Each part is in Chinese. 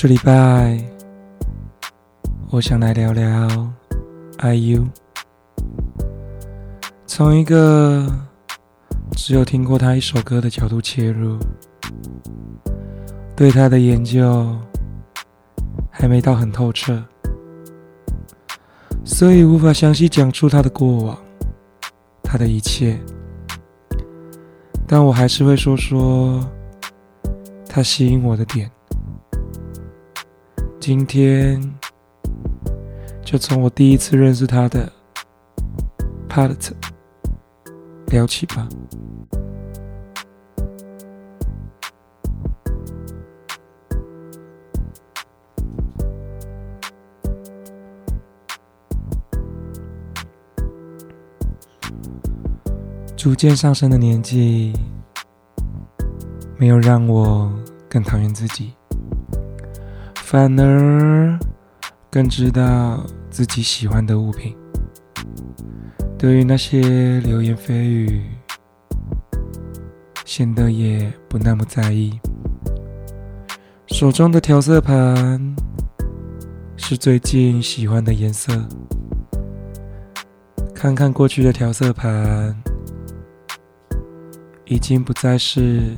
这礼拜，我想来聊聊 IU。从一个只有听过他一首歌的角度切入，对他的研究还没到很透彻，所以无法详细讲出他的过往，他的一切。但我还是会说说他吸引我的点。今天就从我第一次认识他的 Palette 聊起吧。逐渐上升的年纪，没有让我更讨厌自己。反而更知道自己喜欢的物品。对于那些流言蜚语，显得也不那么在意。手中的调色盘是最近喜欢的颜色。看看过去的调色盘，已经不再是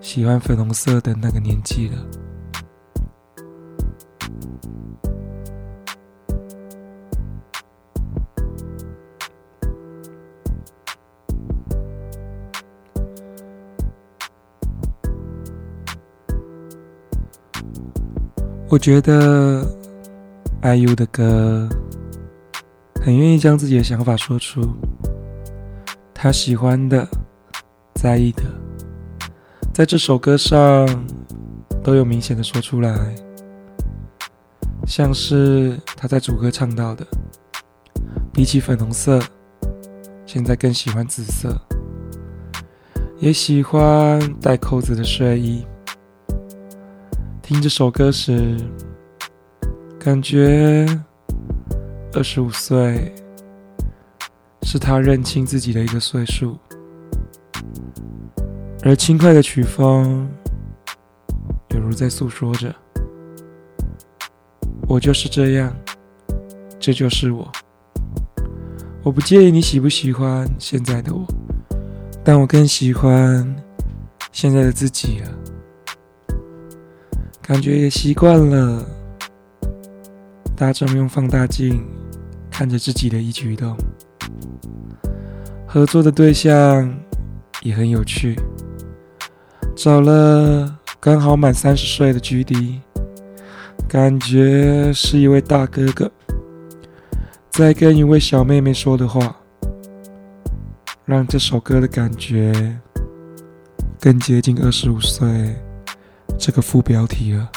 喜欢粉红色的那个年纪了。我觉得 IU 的歌很愿意将自己的想法说出，他喜欢的、在意的，在这首歌上都有明显的说出来，像是他在主歌唱到的，比起粉红色，现在更喜欢紫色，也喜欢带扣子的睡衣。听这首歌时，感觉二十五岁是他认清自己的一个岁数，而轻快的曲风犹如在诉说着：“我就是这样，这就是我。我不介意你喜不喜欢现在的我，但我更喜欢现在的自己了。”感觉也习惯了，大众用放大镜看着自己的一举一动。合作的对象也很有趣，找了刚好满三十岁的 GD，感觉是一位大哥哥。在跟一位小妹妹说的话，让这首歌的感觉更接近二十五岁。这个副标题啊。